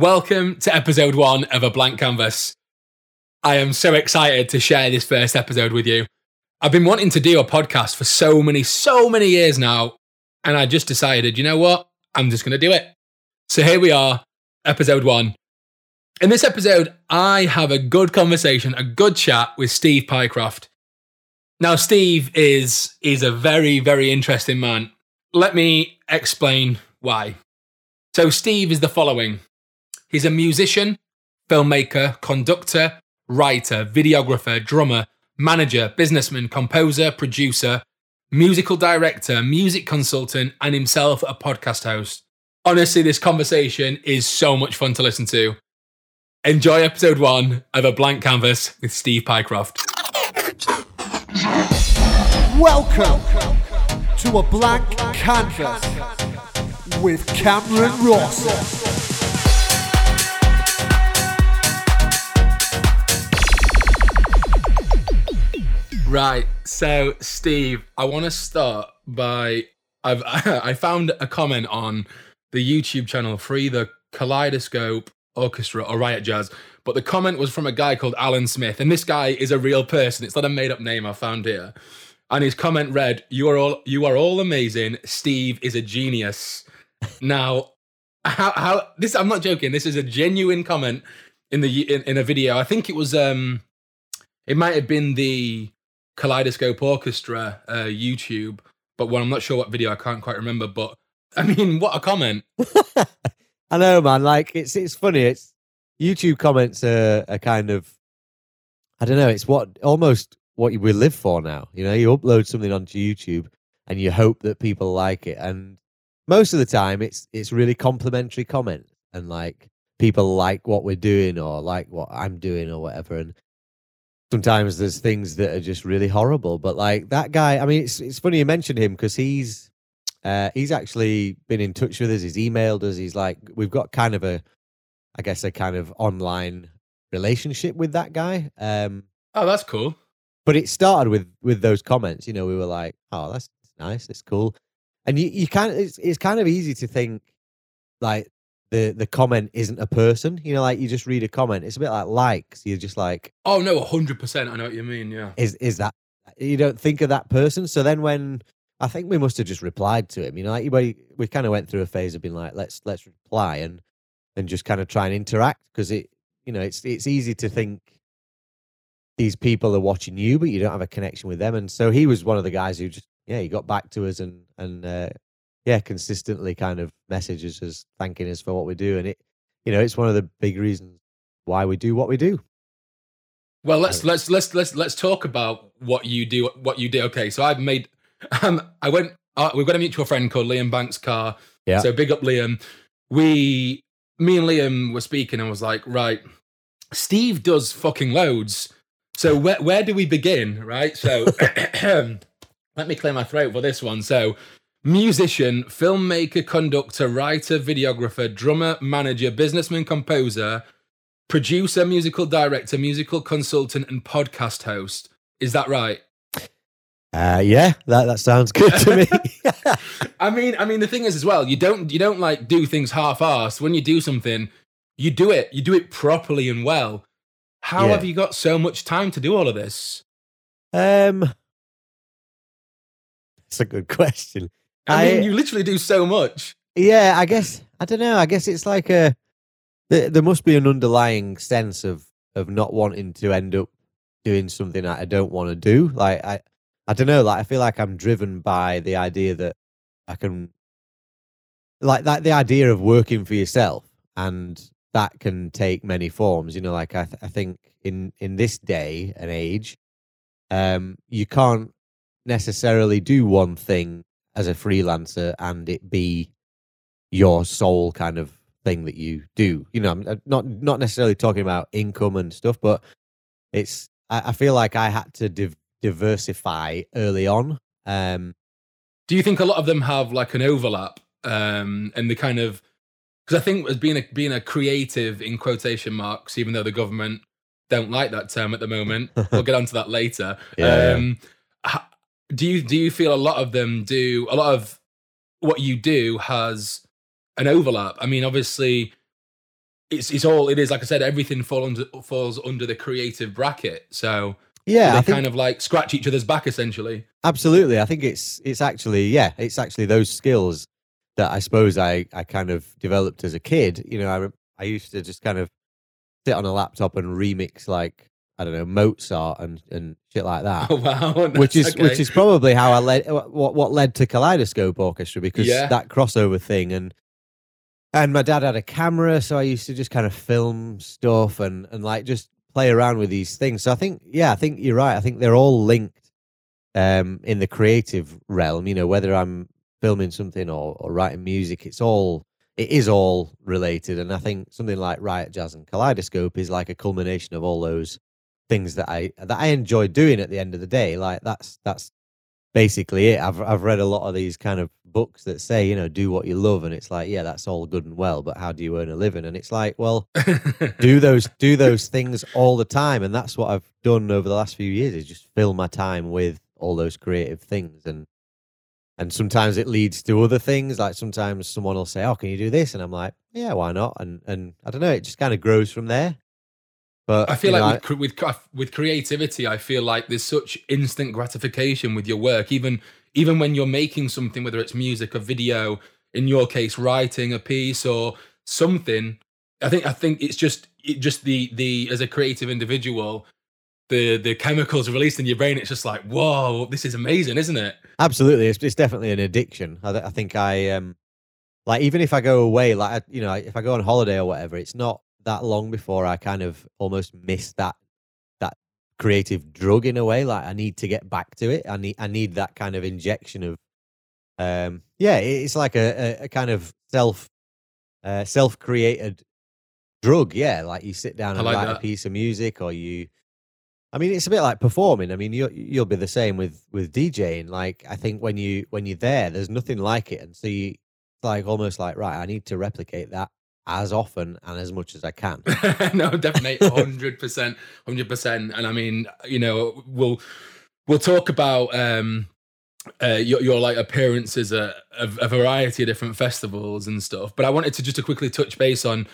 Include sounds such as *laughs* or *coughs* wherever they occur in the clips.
Welcome to episode one of A Blank Canvas. I am so excited to share this first episode with you. I've been wanting to do a podcast for so many, so many years now, and I just decided, you know what? I'm just going to do it. So here we are, episode one. In this episode, I have a good conversation, a good chat with Steve Pycroft. Now, Steve is is a very, very interesting man. Let me explain why. So, Steve is the following. He's a musician, filmmaker, conductor, writer, videographer, drummer, manager, businessman, composer, producer, musical director, music consultant, and himself a podcast host. Honestly, this conversation is so much fun to listen to. Enjoy episode one of A Blank Canvas with Steve Pycroft. Welcome to a blank canvas with Cameron Ross. Right. So, Steve, I want to start by I've *laughs* I found a comment on the YouTube channel Free the Kaleidoscope Orchestra or Riot Jazz, but the comment was from a guy called Alan Smith, and this guy is a real person. It's not a made up name I found here. And his comment read, "You are all you are all amazing. Steve is a genius." now, how how this? I'm not joking. This is a genuine comment in the in, in a video. I think it was um, it might have been the Kaleidoscope Orchestra uh, YouTube, but I'm not sure what video. I can't quite remember. But I mean, what a comment! *laughs* I know, man. Like it's it's funny. It's YouTube comments are, are kind of I don't know. It's what almost what we live for now. You know, you upload something onto YouTube and you hope that people like it, and most of the time, it's it's really complimentary comments and like people like what we're doing or like what I'm doing or whatever. And sometimes there's things that are just really horrible. But like that guy, I mean, it's it's funny you mentioned him because he's uh, he's actually been in touch with us. He's emailed us. He's like, we've got kind of a, I guess, a kind of online relationship with that guy. Um, oh, that's cool. But it started with with those comments. You know, we were like, oh, that's nice. It's cool. And you you kind of it's it's kind of easy to think like the the comment isn't a person. You know, like you just read a comment. It's a bit like likes. You're just like, oh no, hundred percent. I know what you mean. Yeah. Is is that you don't think of that person? So then when I think we must have just replied to him. You know, like we we kind of went through a phase of being like, let's let's reply and and just kind of try and interact because it you know it's it's easy to think these people are watching you, but you don't have a connection with them. And so he was one of the guys who just yeah he got back to us and and uh, yeah, consistently kind of messages us thanking us for what we do, and it, you know, it's one of the big reasons why we do what we do. Well, let's let's let's let's let's talk about what you do. What you do. Okay, so I've made. *laughs* Um, I went. Uh, we've got a mutual friend called Liam Banks Carr. Yeah. So big up Liam. We, me and Liam were speaking, and was like, right, Steve does fucking loads. So *laughs* where where do we begin? Right. So *laughs* *coughs* *coughs* let me clear my throat for this one. So musician, filmmaker, conductor, writer, videographer, drummer, manager, businessman, composer, producer, musical director, musical consultant, and podcast host. Is that right? Uh, yeah, that, that sounds good to me. *laughs* *laughs* I mean, I mean, the thing is as well, you don't you don't like do things half-assed. When you do something, you do it. You do it properly and well. How yeah. have you got so much time to do all of this? Um, it's a good question. I, I mean, you literally do so much. Yeah, I guess I don't know. I guess it's like a there, there must be an underlying sense of of not wanting to end up doing something that I don't want to do. Like I I don't know, like I feel like I'm driven by the idea that I can like that the idea of working for yourself and that can take many forms, you know, like I th- I think in in this day and age um you can't necessarily do one thing as a freelancer and it be your sole kind of thing that you do. You know, I'm uh, not not necessarily talking about income and stuff, but it's I, I feel like I had to div- diversify early on. Um, do you think a lot of them have like an overlap um, and the kind of because I think as being a being a creative in quotation marks, even though the government don't like that term at the moment, *laughs* we'll get onto that later. Yeah, um, yeah do you do you feel a lot of them do a lot of what you do has an overlap? I mean, obviously, it's it's all it is. Like I said, everything falls under, falls under the creative bracket. So Yeah, they think kind of like scratch each other's back essentially. absolutely. I think it's it's actually yeah, it's actually those skills that I suppose I I kind of developed as a kid. You know, I I used to just kind of sit on a laptop and remix like I don't know Mozart and and shit like that. *laughs* Oh wow, *laughs* which is okay. which is probably how I led what what led to Kaleidoscope Orchestra because Yeah. that crossover thing and and my dad had a camera so I used to just kind of film stuff and and like just play around with these things so I think yeah I think you're right I think they're all linked um in the creative realm you know whether I'm filming something or, or writing music it's all it is all related and I think something like Riot Jazz and Kaleidoscope is like a culmination of all those things that I that I enjoy doing at the end of the day. Like that's that's basically it. I've I've read a lot of these kind of books that say, you know, do what you love and it's like, yeah, that's all good and well, but how do you earn a living? And it's like, well, *laughs* do those do those things all the time and that's what I've done over the last few years is just fill my time with all those creative things and and sometimes it leads to other things like sometimes someone will say oh can you do this and i'm like yeah why not and and i don't know it just kind of grows from there but I feel you know, like with, with with creativity, I feel like there's such instant gratification with your work. Even even when you're making something, whether it's music or video, in your case, writing a piece or something. I think I think it's just it just the the as a creative individual, the the chemicals released in your brain. It's just like whoa, this is amazing, isn't it? Absolutely, it's, it's definitely an addiction. I, th- I think I um, like even if I go away, like you know, if I go on holiday or whatever, it's not that long before I kind of almost missed that that creative drug in a way. Like I need to get back to it. I need I need that kind of injection of, um, yeah, it's like a, a, a kind of self uh, self created drug. Yeah, like you sit down and like write a piece of music, or you I mean, it's a bit like performing. I mean, you you'll be the same with with DJing. Like, I think when you when you're there, there's nothing like it, and so you it's like almost like right, I need to replicate that as often and as much as I can. *laughs* no, definitely, *laughs* hundred percent, hundred percent. And I mean, you know, we'll we'll talk about um, uh, your your like appearances at a, a variety of different festivals and stuff. But I wanted to just to quickly touch base on.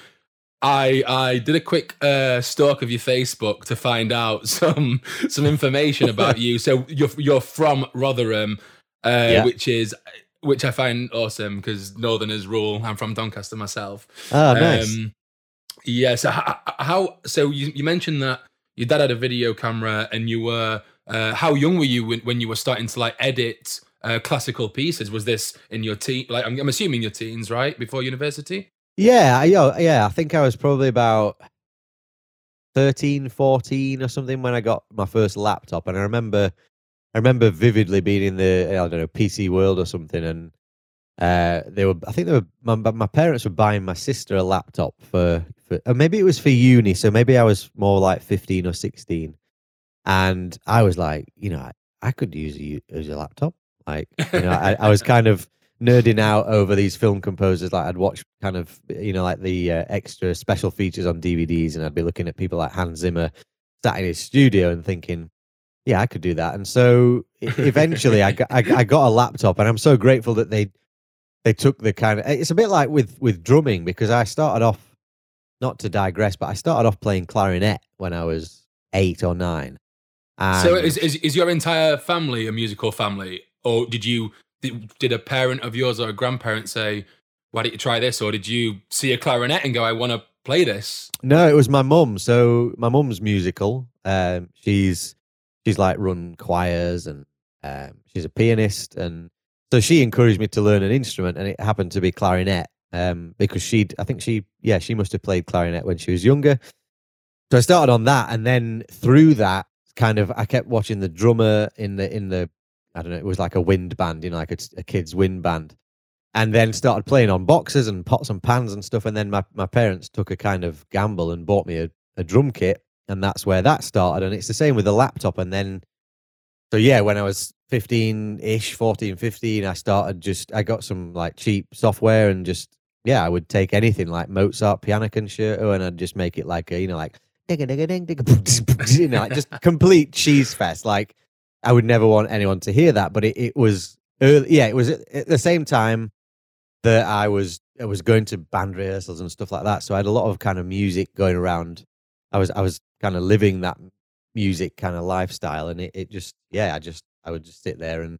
I I did a quick uh, stalk of your Facebook to find out *laughs* some some information about you. So you're you're from Rotherham, uh, Yeah. which is which I find awesome because Northerners rule. I'm from Doncaster myself. Oh, nice. Um, yeah. So how, how? So you, you mentioned that your dad had a video camera, and you were. Uh, how young were you when, when you were starting to like edit uh, classical pieces? Was this in your teen? Like I'm, I'm assuming your teens, right? Before university. yeah, yeah, yeah. I think I was probably about 13, 14 or something when I got my first laptop, and I remember, I remember vividly being in the I don't know PC World or something, and uh, they were. I think they were. My, my parents were buying my sister a laptop for, for, or maybe it was for uni. So maybe I was more like fifteen or sixteen, and I was like, you know, I, I could use a, use a laptop. Like, you know, I, I was *laughs* kind of nerding out over these film composers. Like, I'd watch kind of, you know, like the uh, extra special features on DVDs, and I'd be looking at people like Hans Zimmer sat in his studio and thinking, yeah, I could do that. And so eventually, I got I, I got a laptop, and I'm so grateful that they they took the kind of. It's a bit like with with drumming because I started off, not to digress, but I started off playing clarinet when I was eight or nine. And so is, is is your entire family a musical family, or did you did, did a parent of yours or a grandparent say, "Why don't you try this?" Or did you see a clarinet and go, "I want to play this"? No, it was my mum. So my mum's musical. Um, she's she's like run choirs and um, she's a pianist, and so she encouraged me to learn an instrument, and it happened to be clarinet. Um, because she'd, I think she, yeah, she must have played clarinet when she was younger. So I started on that, and then through that, kind of, I kept watching the drummer in the in the, I don't know, it was like a wind band, you know, like a, a kid's wind band and then started playing on boxes and pots and pans and stuff. And then my, my parents took a kind of gamble and bought me a, a drum kit. And that's where that started. And it's the same with the laptop. And then, so yeah, when I was 15 ish, 14, 15, I started just, I got some like cheap software and just, yeah, I would take anything like Mozart piano concerto and I'd just make it like a, you know, like, digga, digga, ding, digga, *laughs* you know, like just complete cheese fest. Like, I would never want anyone to hear that, but it, it was early, yeah, it was at, at the same time that I was I was going to band rehearsals and stuff like that. So I had a lot of kind of music going around. I was I was kind of living that music kind of lifestyle, and it, it just yeah, I just I would just sit there and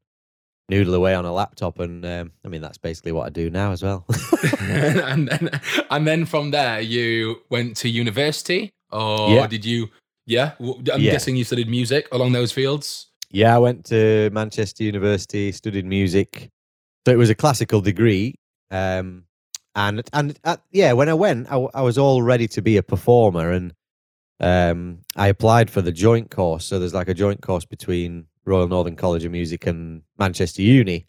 noodle away on a laptop, and um, I mean that's basically what I do now as well. *laughs* and then and then from there you went to university, or Yeah. did you? Yeah, I'm Yeah. guessing you studied music along those fields. Yeah, I went to Manchester University, studied music. So it was a classical degree. Um, and and uh, yeah, when I went, I was all ready to be a performer, and um, I applied for the joint course. So there's like a joint course between Royal Northern College of Music and Manchester Uni,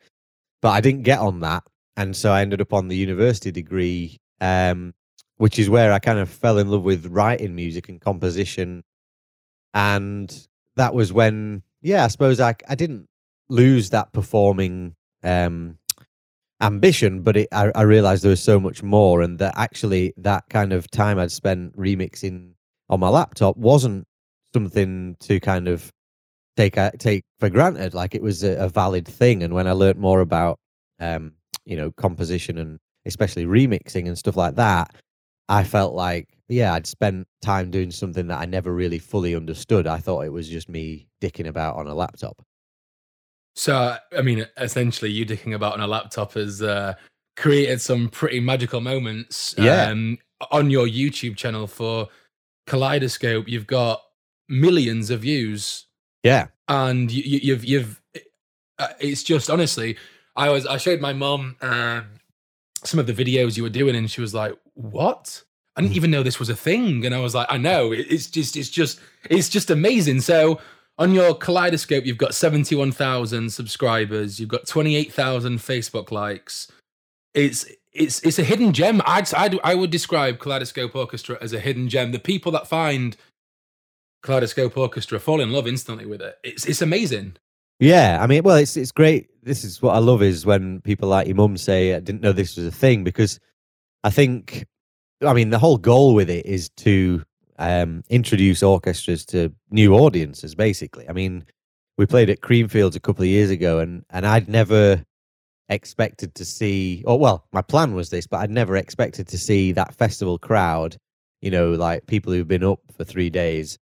but I didn't get on that, and so I ended up on the university degree, um, which is where I kind of fell in love with writing music and composition, and that was when yeah, I suppose I I didn't lose that performing um ambition, but it, I, I realized there was so much more, and that actually that kind of time I'd spent remixing on my laptop wasn't something to kind of take take for granted. Like it was a, a valid thing, and when I learnt more about um you know composition and especially remixing and stuff like that, I felt like yeah, I'd spent time doing something that I never really fully understood. I thought it was just me dicking about on a laptop. So I mean, essentially, you dicking about on a laptop has uh, created some pretty magical moments. Yeah. Um, on your YouTube channel for Kaleidoscope, you've got millions of views. Yeah. and you, you, you've you've uh, it's just honestly i was i showed my mom um, some of the videos you were doing and she was like what? I didn't even know this was a thing. And i was like i know it's just it's just it's just amazing. So on your kaleidoscope you've got 71000 subscribers you've got 28000 facebook likes. It's it's it's a hidden gem I'd, I'd i would describe kaleidoscope orchestra as a hidden gem the people that find Kaleidoscope Orchestra fall in love instantly with it. It's it's amazing. Yeah, I mean, well, it's it's great. This is what I love is when people like your mum say, "I didn't know this was a thing," because I think, I mean, the whole goal with it is to um, introduce orchestras to new audiences. Basically, I mean, we played at Creamfields a couple of years ago, and and I'd never expected to see, or well, my plan was this, but I'd never expected to see that festival crowd. You know, like people who've been up for three days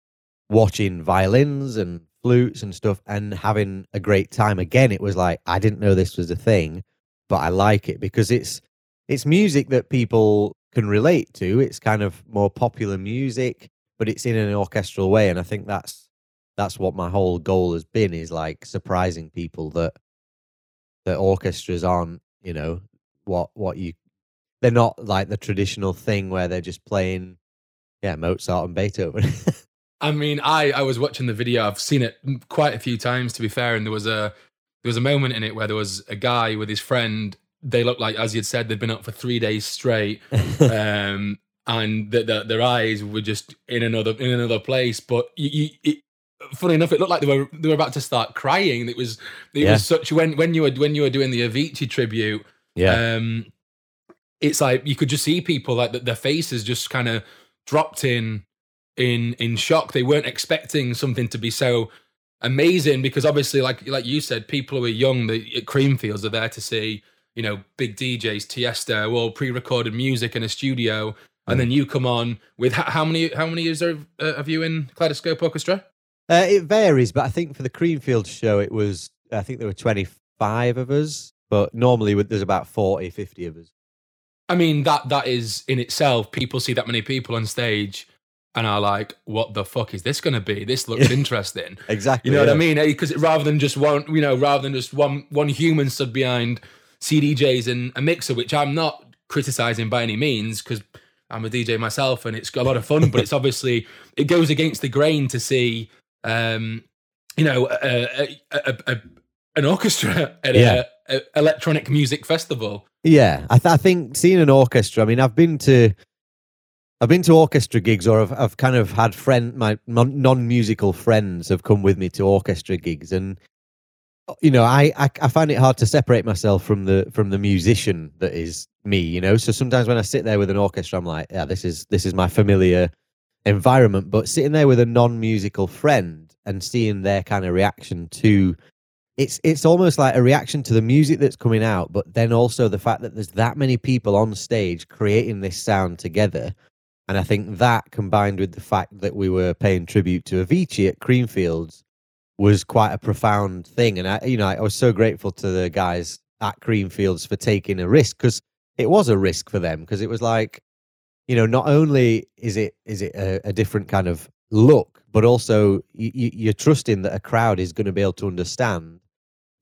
watching violins and flutes and stuff and having a great time again it was like i didn't know this was a thing but i like it because it's it's music that people can relate to it's kind of more popular music but it's in an orchestral way and i think that's that's what my whole goal has been is like surprising people that that orchestras aren't you know what what you they're not like the traditional thing where they're just playing yeah mozart and beethoven *laughs* I mean, I I was watching the video. I've seen it quite a few times, to be fair. And there was a there was a moment in it where there was a guy with his friend. They looked like, as you'd said, they'd been up for three days straight, *laughs* um, and the, the, their eyes were just in another in another place. But you, you, it, funny enough, it looked like they were they were about to start crying. It was it Yeah. was such when when you were when you were doing the Avicii tribute. yeah um it's like you could just see people like their faces just kind of dropped in in in shock they weren't expecting something to be so amazing because obviously like like you said people who are young the at creamfields are there to see you know big djs tiesto all pre-recorded music in a studio and then you come on with how, how many how many years are, uh, have you in kaleidoscope orchestra Uh, it varies, but I think for the Creamfield show, it was, I think there were 25 of us, but normally there's about 40, 50 of us. I mean that that is in itself. People see that many people on stage and are like, "What the fuck is this going to be? This *laughs* looks interesting." Exactly. You know what I mean? Because rather than just one, you know, rather than just one one human stood behind CDJs and a mixer, which I'm not criticizing by any means, because I'm a DJ myself and it's got a lot of fun. but it's *laughs* obviously it goes against the grain to see, um, you know, a, a, a, a, an orchestra at Yeah. electronic music festival. Yeah, I, th- I think seeing an orchestra. I mean, I've been to, I've been to orchestra gigs, or I've, I've kind of had friend, my non- non-musical friends have come with me to orchestra gigs, and you know, I, I I find it hard to separate myself from the from the musician that is me. You know, so sometimes when I sit there with an orchestra, I'm like, yeah, this is this is my familiar environment. But sitting there with a non-musical friend and seeing their kind of reaction to it's it's almost like a reaction to the music that's coming out, but then also the fact that there's that many people on stage creating this sound together. And I think that combined with the fact that we were paying tribute to Avicii at Creamfields was quite a profound thing. And I, you know, I was so grateful to the guys at Creamfields for taking a risk because it was a risk for them because it was like, you know, not only is it is it a, a different kind of look, but also you, you're trusting that a crowd is going to be able to understand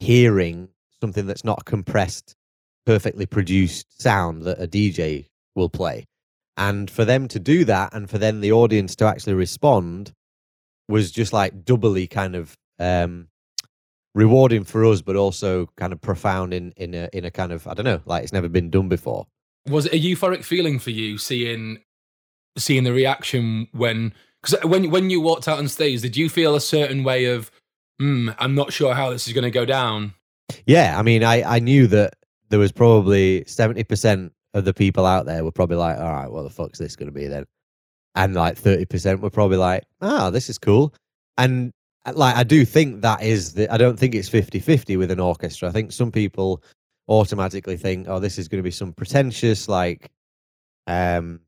hearing something that's not compressed, perfectly produced sound that a DJ will play. And for them to do that and for then the audience to actually respond was just like doubly kind of um, rewarding for us, but also kind of profound in in a in a kind of I don't know, like it's never been done before. Was it a euphoric feeling for you seeing seeing the reaction when because when when you walked out on stage, did you feel a certain way of, hmm, I'm not sure how this is going to go down? Yeah, I mean, I I knew that there was probably seventy percent of the people out there were probably like, all right, what the fuck's this going to be then? And like thirty percent were probably like, ah, oh, this is cool. And like I do think that is the I don't think it's 50-50 with an orchestra. I think some people automatically think, oh, this is going to be some pretentious like um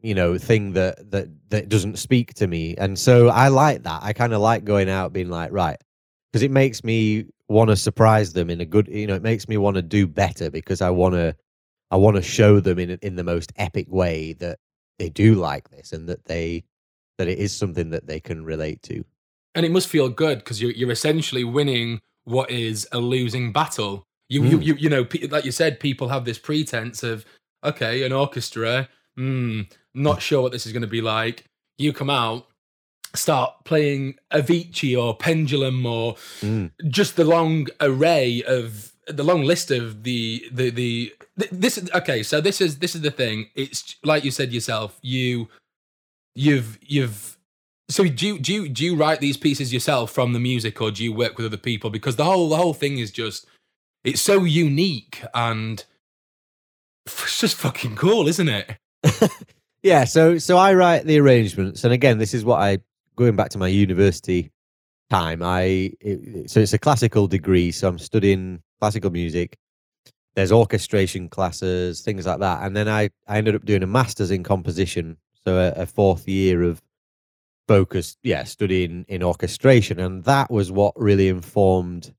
you know thing that that that doesn't speak to me. And so i like that. I kind of like going out being like right. Because it makes me want to surprise them in a good you know it makes me want to do better because i want to i want to show them in in the most epic way that they do like this and that they that it is something that they can relate to. And it must feel good because you're, you're essentially winning what is a losing battle. You, mm. you, you, you know, like you said, people have this pretense of, okay, an orchestra, mm, not sure what this is going to be like. You come out, start playing Avicii or Pendulum or mm. just the long array of the long list of the the the this is okay so this is this is the thing it's like you said yourself you you've you've so do you, do you do you write these pieces yourself from the music, or do you work with other people? Because the whole the whole thing is just it's so unique and it's just fucking cool, isn't it? *laughs* yeah. So so I write the arrangements, and again, this is what I going back to my university time. I it, so it's a classical degree, so I'm studying classical music. There's orchestration classes, things like that, and then I I ended up doing a master's in composition, so a, a fourth year of focused, yeah, studying in orchestration, and that was what really informed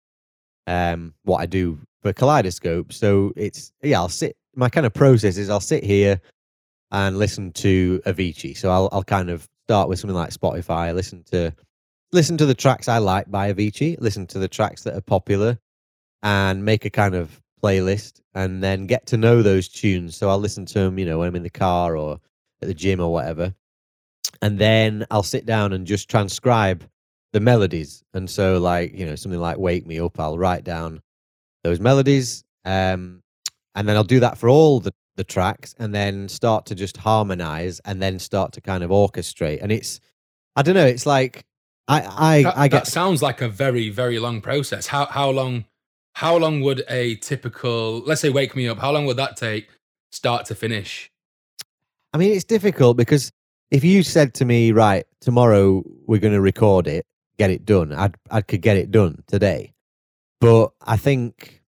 um, what I do for Kaleidoscope. So it's yeah, I'll sit. My kind of process is I'll sit here and listen to Avicii. So I'll I'll kind of start with something like Spotify. Listen to listen to the tracks I like by Avicii. Listen to the tracks that are popular, and make a kind of playlist, and then get to know those tunes. So I'll listen to them, you know, when I'm in the car or at the gym or whatever and then I'll sit down and just transcribe the melodies. And so, like you know, something like "Wake Me Up," I'll write down those melodies, um, and then I'll do that for all the the tracks, and then start to just harmonize, and then start to kind of orchestrate. And it's, I don't know, it's like I I that, I get. That sounds like a very very long process. How how long? How long would a typical, let's say, "Wake Me Up"? How long would that take, start to finish? I mean, it's difficult because if you said to me, right, tomorrow we're going to record it, get it done, I'd, I could get it done today. But I think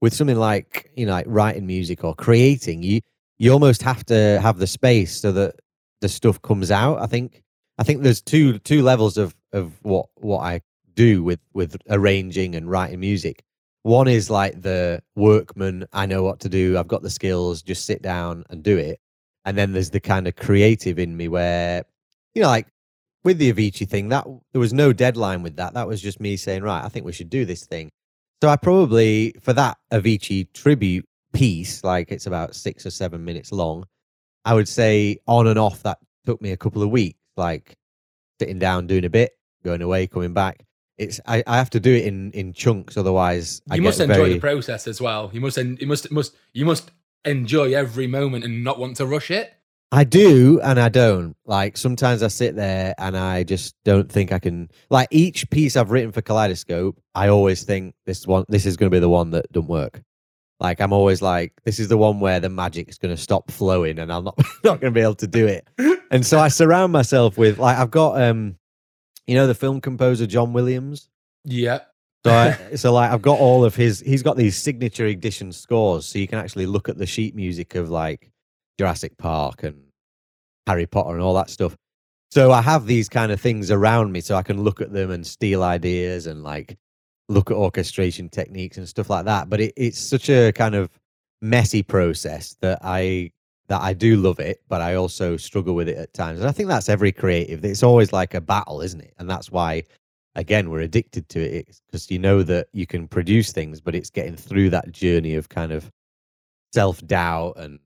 with something like, you know, like writing music or creating, you, you almost have to have the space so that the stuff comes out. I think, I think there's two, two levels of, of what, what I do with, with arranging and writing music. One is like the workman, I know what to do, I've got the skills, just sit down and do it and then there's the kind of creative in me where you know like with the avicii thing that there was no deadline with that. That was just me saying right i think we should do this thing. So i probably for that avicii tribute piece like it's about six or seven minutes long i would say on and off that took me a couple of weeks like sitting down doing a bit going away coming back. It's I, I have to do it in in chunks otherwise you I must enjoy very... the process as well. You must you must must you must enjoy every moment and not want to rush it? I do and I don't. Like sometimes I sit there and I just don't think I can like each piece I've written for Kaleidoscope, I always think this one this is gonna be the one that don't work. Like I'm always like, this is the one where the magic is gonna stop flowing and I'm not *laughs* not gonna be able to do it. And so I surround myself with like I've got um you know the film composer John Williams? Yeah. So, I, *laughs* so like I've got all of his. He's got these signature edition scores, so you can actually look at the sheet music of like Jurassic Park and Harry Potter and all that stuff. So I have these kind of things around me, so I can look at them and steal ideas and like look at orchestration techniques and stuff like that. But it, it's such a kind of messy process that I that I do love it, but I also struggle with it at times. And I think that's every creative. It's always like a battle, isn't it? And that's why, again, we're addicted to it because you know that you can produce things, but it's getting through that journey of kind of self doubt and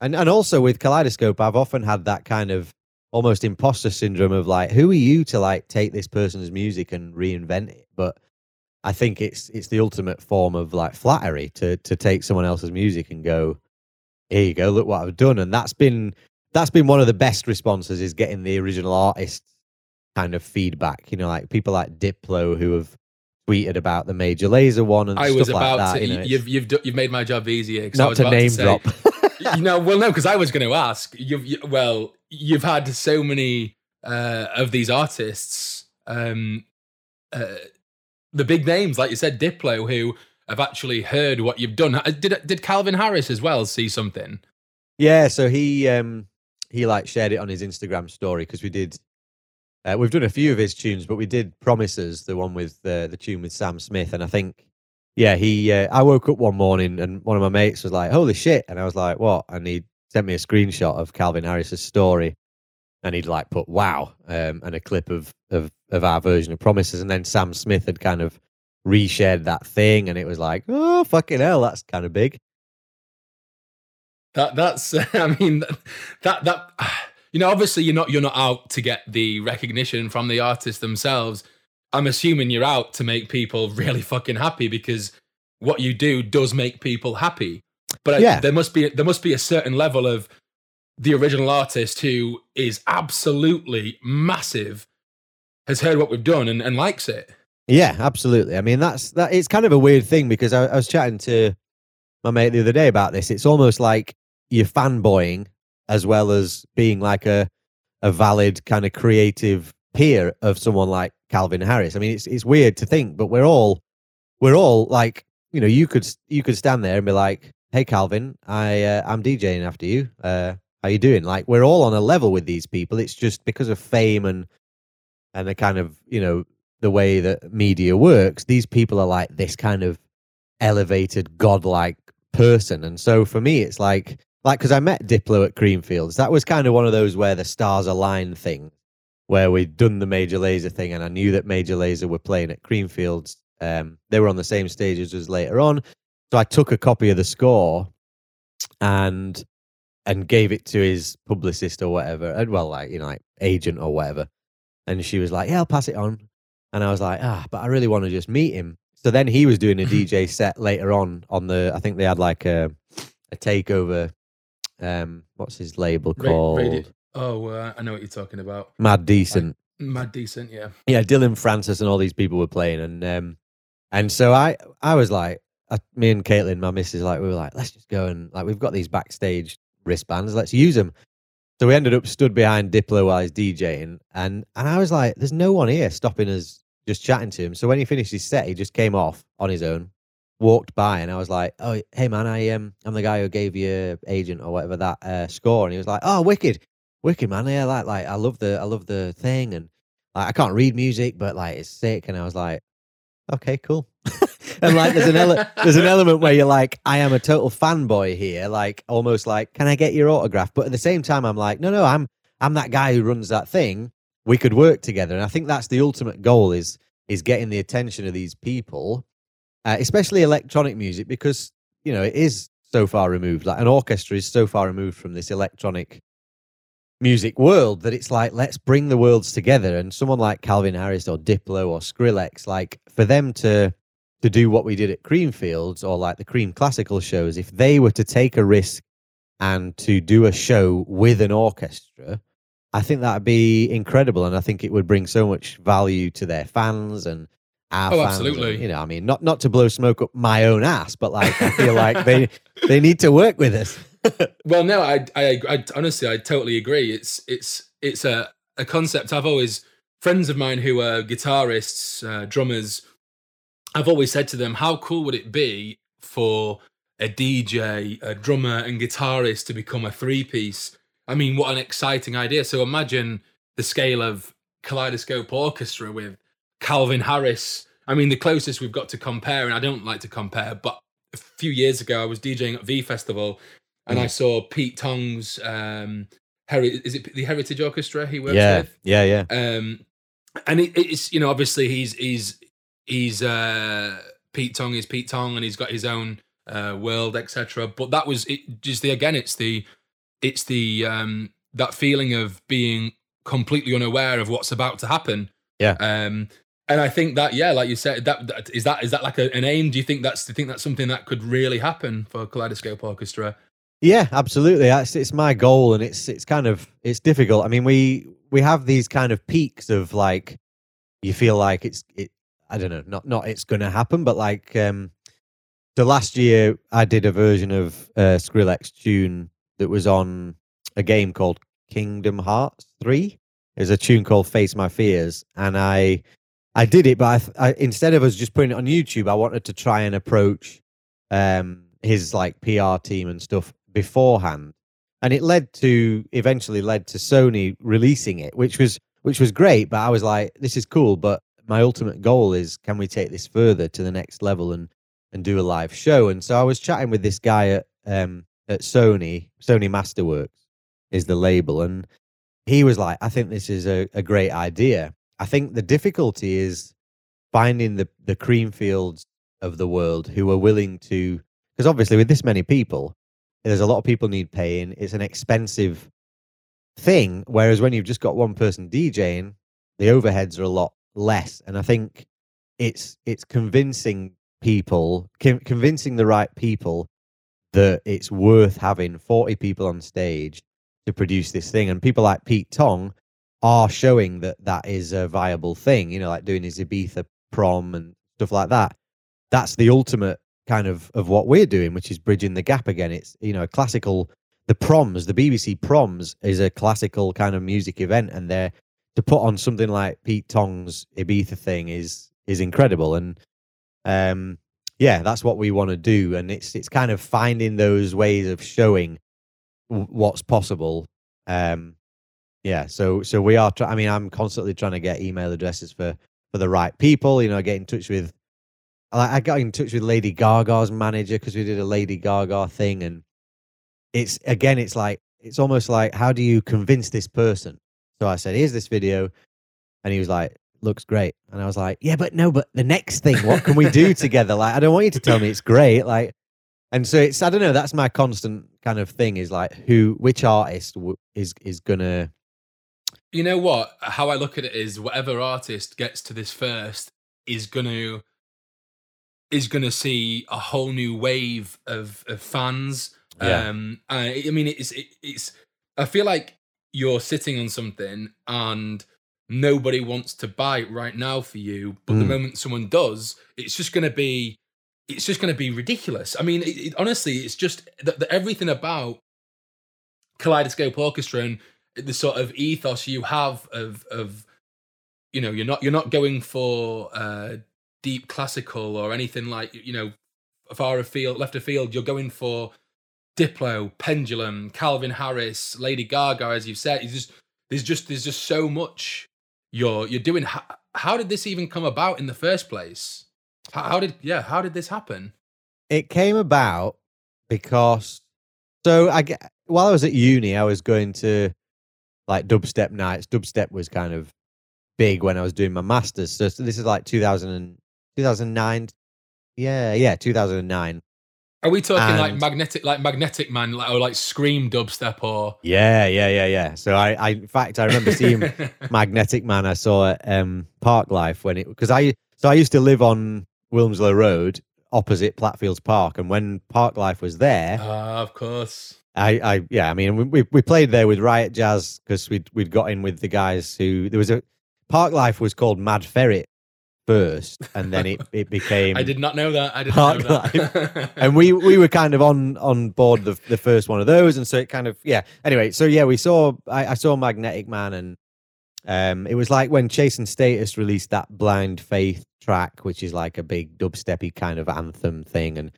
and and also with Kaleidoscope, I've often had that kind of almost imposter syndrome of like, who are you to like take this person's music and reinvent it? But I think it's it's the ultimate form of like flattery to to take someone else's music and go, here you go, look what I've done. And that's been that's been one of the best responses is getting the original artist kind of feedback. You know, like people like Diplo who have tweeted about the Major Lazer one and I stuff was like about that. to. you know, you've you've you've made my job easier. not to name say- drop. *laughs* *laughs* you know, well, no, because I was going to ask. You've you, well, you've had so many uh, of these artists, um, uh, the big names, like you said, Diplo, who have actually heard what you've done. Uh, Did did Calvin Harris as well see something? Yeah, so he um he like shared it on his Instagram story because we did uh, we've done a few of his tunes, but we did Promises, the one with uh, the tune with Sam Smith, and I think yeah he uh, I woke up one morning and one of my mates was like, "Holy shit!" and I was like, "What?" and he sent me a screenshot of Calvin Harris's story, and he'd like put "Wow" um, and a clip of of of our version of Promises, and then Sam Smith had kind of reshared that thing, and it was like, "Oh fucking hell, that's kind of big." That that's *laughs* I mean that that *sighs* you know obviously you're not you're not out to get the recognition from the artists themselves. I'm assuming you're out to make people *laughs* really fucking happy because what you do does make people happy. But I- Yeah. there must be there must be a certain level of the original artist who is absolutely massive has heard what we've done and, and likes it. Yeah, absolutely. I mean, that's that. It's kind of a weird thing because I, I was chatting to my mate the other day about this. It's almost like you're fanboying as well as being like a a valid kind of creative peer of someone like Calvin Harris. I mean, it's it's weird to think, but we're all we're all like you know you could you could stand there and be like, "Hey, Calvin, I uh, I'm DJing after you. Uh, how you doing?" Like we're all on a level with these people. It's just because of fame and and the kind of you know the way that media works, these people are like this kind of elevated, godlike person. And so for me, it's like, like, because I met Diplo at Creamfields. That was kind of one of those where the stars align thing, where we'd done the Major Lazer thing, and I knew that Major Lazer were playing at Creamfields. Um, they were on the same stage as us later on. So I took a copy of the score and and gave it to his publicist or whatever, and well, like you know, like agent or whatever. And she was like, "Yeah, I'll pass it on." And I was like, "Ah, but I really want to just meet him." So then he was doing a *laughs* DJ set later on on the. I think they had like a a takeover. Um, what's his label called? radio- Oh, uh, I know what you're talking about. Mad Decent. Mad decent, yeah. yeah, Dillon Francis and all these people were playing, and um, and so I I was like, I, me and Caitlin, my missus, like we were like, let's just go and like we've got these backstage wristbands, let's use them. So we ended up stood behind Diplo while he's DJing, and and I was like, there's no one here stopping us just chatting to him. So when he finished his set, he just came off on his own, walked by, and I was like, oh hey man, I um I'm the guy who gave you agent or whatever that uh, score, and he was like, oh wicked, wicked man, yeah, like like I love the I love the thing, and like, I can't read music, but like it's sick. And I was like, okay, cool. *laughs* and like there's an ele- there's an element where you're like, I am a total fanboy here, like almost like, can I get your autograph? But at the same time, I'm like, no, no, I'm I'm that guy who runs that thing. We could work together, and I think that's the ultimate goal is is getting the attention of these people, uh, especially electronic music, because you know it is so far removed. Like an orchestra is so far removed from this electronic music world that it's like let's bring the worlds together. And someone like calvin harris or diplo or skrillex like for them to to do what we did at creamfields or like the cream classical shows if they were to take a risk and to do a show with an orchestra i think that'd be incredible. And i think it would bring so much value to their fans and our Oh, fans and, absolutely. you know i mean not not to blow smoke up my own ass but like i feel like they they need to work with us *laughs* Well, no, I, I, I honestly, I totally agree. It's, it's, it's a, a concept I've always friends of mine who are guitarists, uh, drummers, I've always said to them, how cool would it be for a DJ, a drummer, and guitarist to become a three piece? I mean, what an exciting idea. So imagine the scale of Kaleidoscope Orchestra with Calvin Harris. I mean, the closest we've got to compare, and I don't like to compare, but a few years ago, I was DJing at V Festival and I saw Pete Tong's um, Heri- is it the Heritage Orchestra he works yeah, with? yeah, yeah. Um, and it, it's you know obviously he's he's he's uh, Pete Tong is Pete Tong and he's got his own uh, world etc. But that was it. Just the again, it's the it's the um, that feeling of being completely unaware of what's about to happen. Yeah. Um, and I think that yeah, like you said, that, that is that is that like a, an aim? Do you think that's do you think that's something that could really happen for Kaleidoscope Orchestra? Yeah, absolutely. It's, it's my goal, and it's it's kind of it's difficult. I mean, we we have these kind of peaks of like you feel like it's it. I don't know, not not it's going to happen, but like um, last year I did a version of uh, Skrillex tune that was on a game called Kingdom Hearts Three. There's a tune called Face My Fears, and I I did it, but I, I, instead of us just putting it on YouTube, I wanted to try and approach um, his like PR team and stuff beforehand, and it led to eventually led to Sony releasing it, which was which was great. But I was like, this is cool, but my ultimate goal is can we take this further to the next level and and do a live show? And so I was chatting with this guy at um, at Sony, Sony Masterworks is the label, and he was like, I think this is a, a great idea. I think the difficulty is finding the the cream fields of the world who are willing to because obviously with this many people there's a lot of people need paying. It's an expensive thing. Whereas when you've just got one person DJing, the overheads are a lot less. And I think it's it's convincing people, convincing the right people that it's worth having 40 people on stage to produce this thing. And people like Pete Tong are showing that that is a viable thing. You know, like doing his Ibiza prom and stuff like that. That's the ultimate kind of of what we're doing, which is bridging the gap again. It's you know a classical. The proms, the BBC proms, is a classical kind of music event, and they're to put on something like Pete Tong's Ibiza thing is is incredible, and um, yeah, that's what we want to do, and it's it's kind of finding those ways of showing w- what's possible. Um, yeah, so so we are. Try- I mean, I'm constantly trying to get email addresses for for the right people. You know, get in touch with I got in touch with Lady Gaga's manager because we did a Lady Gaga thing, and it's again, it's like it's almost like how do you convince this person? So I said, "Here's this video," and he was like, "Looks great," and I was like, "Yeah, but no, but the next thing, what can we do together? Like, I don't want you to tell me it's great, like." And so it's I don't know. That's my constant kind of thing is like who, which artist w- is is gonna. You know what? How I look at it is whatever artist gets to this first is gonna is going to see a whole new wave of, of fans. Yeah. Um, I, I mean, it's it, it's. I feel like you're sitting on something and nobody wants to buy it right now for you, but mm. the moment someone does, it's just going to be. It's just going to be ridiculous. I mean, it, it, honestly, it's just that everything about Kaleidoscope Orchestra and the sort of ethos you have of of you know you're not you're not going for uh deep classical or anything like you know far afield, left of field. You're going for Diplo, Pendulum, Calvin Harris, Lady Gaga, as you've said. Just there's just there's just so much you're you're doing. How, how did this even come about in the first place? How, how did yeah? How did this happen? It came about because so I get while I was at uni, I was going to like dubstep nights. Dubstep was kind of big when I was doing my masters. So, so this is like 2000 2009. Yeah, yeah, 2009. Are we talking and, like magnetic, like magnetic man, like, or like Skream dubstep, or? Yeah, yeah, yeah, yeah. So I, I in fact, I remember seeing *laughs* Magnetic Man. I saw at um, Parklife when it because I, so I used to live on Wilmslow Road opposite Plattfields Park, and when Parklife was there, uh, of course, I, I, yeah, I mean, we we played there with Riot Jazz because we'd we'd got in with the guys who there was a Parklife was called Mad Ferret first, and then it, it became. I did not know that. I didn't know that. *laughs* and we we were kind of on on board the the first one of those, and so it kind of yeah. Anyway, so yeah, we saw I, I saw Magnetic Man, and um, it was like when Chase and Status released that Blind Faith track, which is like a big dubsteppy kind of anthem thing. And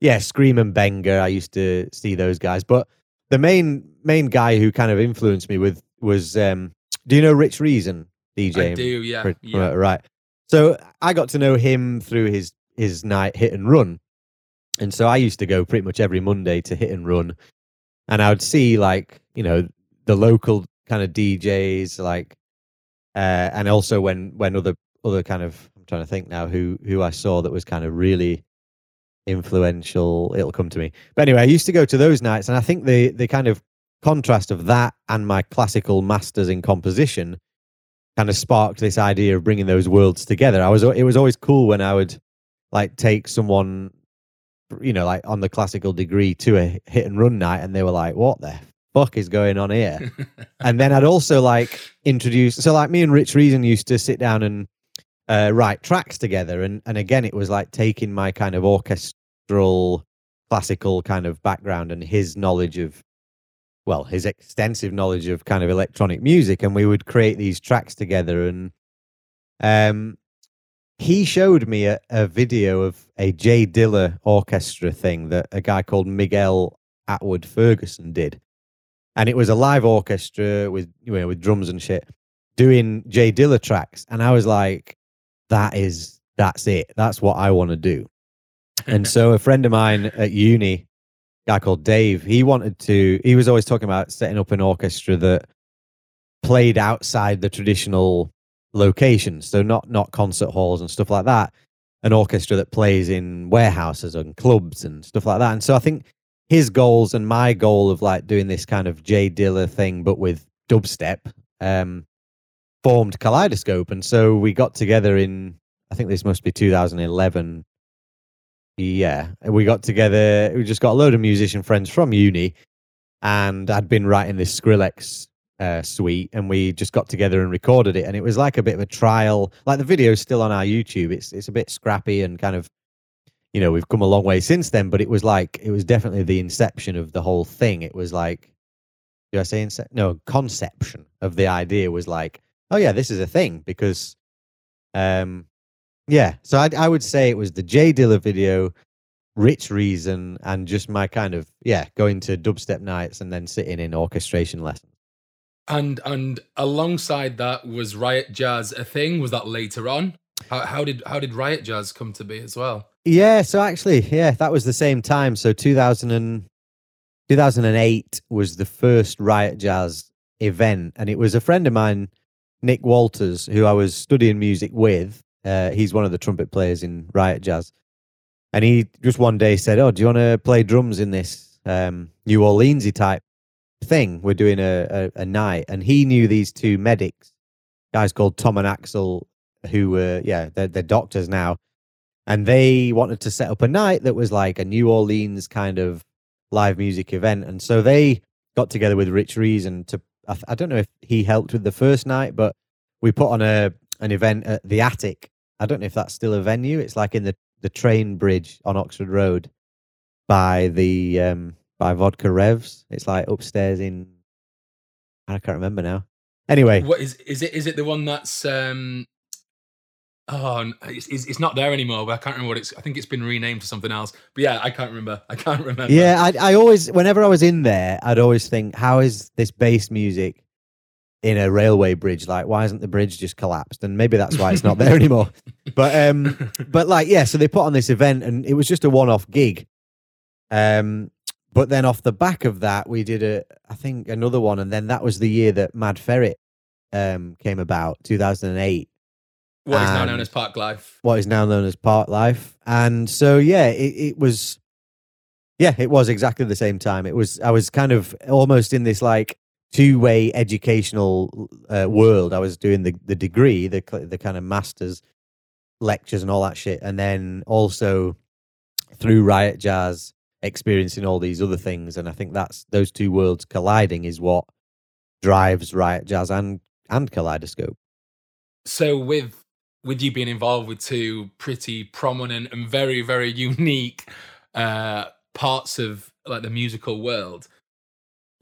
yeah, Skream and Benga. I used to see those guys, but the main main guy who kind of influenced me with was um, do you know Rich Reason DJ? I do, yeah, yeah. right. So I got to know him through his his night hit and run, and so I used to go pretty much every Monday to hit and run, and I would see like you know the local kind of DJs like, uh, and also when when other other kind of I'm trying to think now who who I saw that was kind of really influential. It'll come to me. But anyway, I used to go to those nights, and I think the the kind of contrast of that and my classical masters in composition kind of sparked this idea of bringing those worlds together. I was it was always cool when I would like take someone you know like on the classical degree to a hit and run night and they were like what the fuck is going on here? *laughs* and then I'd also like introduce so like me and Rich Reason used to sit down and uh, write tracks together and and again it was like taking my kind of orchestral classical kind of background and his knowledge of well his extensive knowledge of kind of electronic music and we would create these tracks together. And um he showed me a, a video of a J Dilla orchestra thing that a guy called Miguel Atwood Ferguson did. And it was a live orchestra with you know with drums and shit doing J Dilla tracks. And I was like that is that's it. That's what I want to do. And *laughs* so a friend of mine at uni guy called Dave he wanted to he was always talking about setting up an orchestra that played outside the traditional locations so not not concert halls and stuff like that an orchestra that plays in warehouses and clubs and stuff like that and so I think his goals and my goal of like doing this kind of J Dilla thing, but with dubstep, um, formed Kaleidoscope. And so we got together in, I think this must be 2011. Yeah, we got together. We just got a load of musician friends from uni, and I'd been writing this Skrillex uh, suite, and we just got together and recorded it. And it was like a bit of a trial. Like the video's still on our YouTube. It's it's a bit scrappy and kind of you know we've come a long way since then but it was like it was definitely the inception of the whole thing it was like do i say ince- no conception of the idea was like oh yeah this is a thing because um yeah so i, I would say it was the J Dilla video rich reason and just my kind of yeah going to dubstep nights and then sitting in orchestration lessons And and alongside that was Riot Jazz a thing? Was that later on? How, how did how did Riot Jazz come to be as well? Yeah, so actually, yeah, that was the same time. So 2000 and, 2008 was the first Riot Jazz event, and it was a friend of mine, Nick Walters, who I was studying music with. Uh, he's one of the trumpet players in Riot Jazz, and he just one day said, "Oh, do you want to play drums in this um, New Orleansy type thing? We're doing a, a, a night." And he knew these two medics, guys called Tom and Axel, who were yeah, they're, they're doctors now and they wanted to set up a night that was like a New Orleans kind of live music event, and so they got together with Rich Reason to. I, I don't know if he helped with the first night, but we put on a an event at the Attic. I don't know if that's still a venue. It's like in the the train bridge on Oxford Road by the um by Vodka Revs. It's like upstairs in. I can't remember now. Anyway, What is is it? Is it the one that's um? Oh, it's, it's it's not there anymore. But I can't remember what it's. I think it's been renamed to something else. But yeah, I can't remember. I can't *laughs* remember. Yeah, I, I always, whenever I was in there, I'd always think, how is this bass music in a railway bridge? Like, why isn't the bridge just collapsed? And maybe that's why it's not there anymore. *laughs* But, um, but like, yeah, so they put on this event and it was just a one off gig. Um, but then off the back of that, we did a, I think another one. And then that was the year that Mad Ferret um, came about, 2008 what is now known as Parklife. what is now known as Parklife. And so, yeah, it, it was, yeah, it was exactly the same time. It was, I was kind of almost in this like two way educational uh, world. I was doing the, the degree, the, the kind of master's lectures and all that shit. And then also through Riot Jazz, experiencing all these other things. And I think that's those two worlds colliding is what drives Riot Jazz and, and Kaleidoscope. So with with you being involved with two pretty prominent and very very *laughs* unique uh parts of like the musical world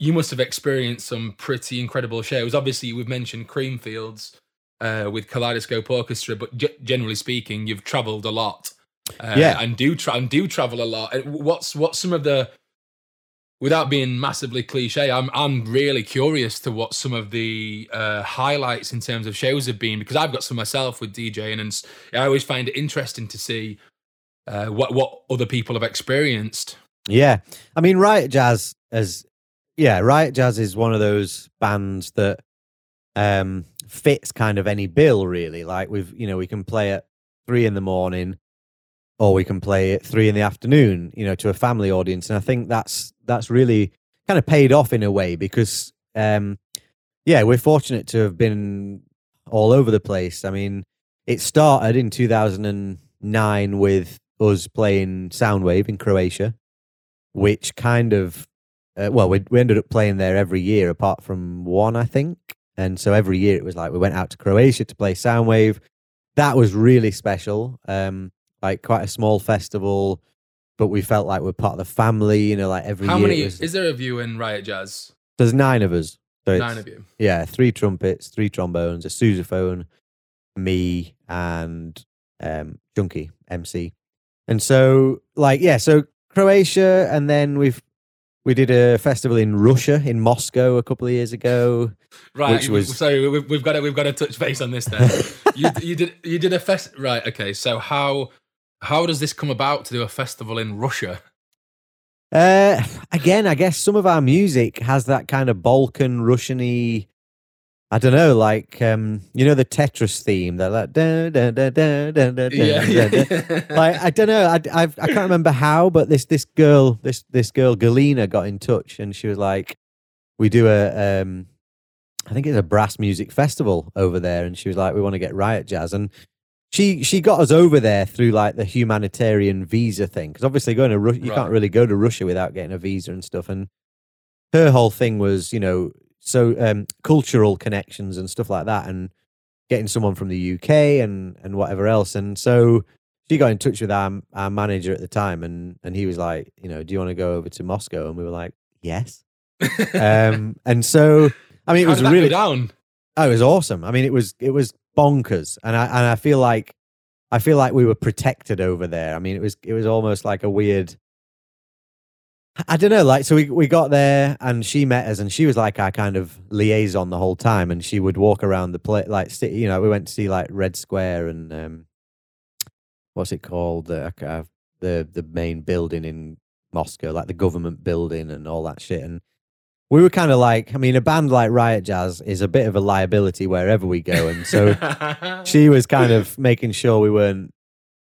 you must have experienced some pretty incredible shows obviously we've mentioned creamfields uh, with Kaleidoscope Orchestra, but g- generally speaking, you've travelled a lot. Uh, Yeah. and do tra- and do travel a lot. What's what's some of the without being massively cliche, I'm I'm really curious to what some of the uh, highlights in terms of shows have been because I've got some myself with DJing, and I always find it interesting to see uh, what what other people have experienced. Yeah. I mean, Riot Jazz as yeah, Riot Jazz is one of those bands that um fits kind of any bill really. Like we've you know, we can play at three in the morning or we can play at three in the afternoon, you know, to a family audience. And I think that's that's really kind of paid off in a way because um yeah, we're fortunate to have been all over the place. I mean, it started in 2009 with us playing Soundwave in Croatia, which kind of, uh, well, we, we ended up playing there every year apart from one, I think. And so every year it was like we went out to Croatia to play Soundwave. That was really special. Um, like quite a small festival, but we felt like we're part of the family. You know, like every How year. many was- is there of you in Riot Jazz? there's nine of us. So Nine of you. yeah, three trumpets, three trombones, a sousaphone, me, and um, Chunky MC. And so, like, yeah, so Croatia, and then we've we did a festival in Russia, in Moscow, a couple of years ago. Right. Which was- sorry. We've, we've got to we've got to touch base on this then. *laughs* you you did you did a fest right? Okay. So how how does this come about to do a festival in Russia? Uh, again, I guess some of our music has that kind of Balkan Russian-y. I don't know, like um, you know the Tetris theme. They're like da da da da da da da. Yeah. da, da. like I don't know, I I've, I can't remember how, but this this girl, this this girl Galina, got in touch, and she was like, "We do a, um, I think it's a brass music festival over there," and she was like, "We want to get Riot Jazz," and she she got us over there through like the humanitarian visa thing, because obviously going to Russia, you Right. can't really go to Russia without getting a visa and stuff, and her whole thing was, you know, so um, cultural connections and stuff like that, and getting someone from the UK and and whatever else. And so she got in touch with our our manager at the time, and and he was like, you know, do you want to go over to Moscow? And we were like, yes. um, *laughs* and so I mean, it How was really down? Oh, it was awesome. I mean, it was it was bonkers, and I and I feel like I feel like we were protected over there. I mean, it was it was almost like a weird. I don't know, like so we we got there and she met us and she was like our kind of liaison the whole time and she would walk around the place like you know we went to see like Red Square and um what's it called the uh, the the main building in Moscow like the government building and all that shit. And we were kind of like I mean a band like Riot Jazz is a bit of a liability wherever we go. And so she *laughs* was kind of making sure we weren't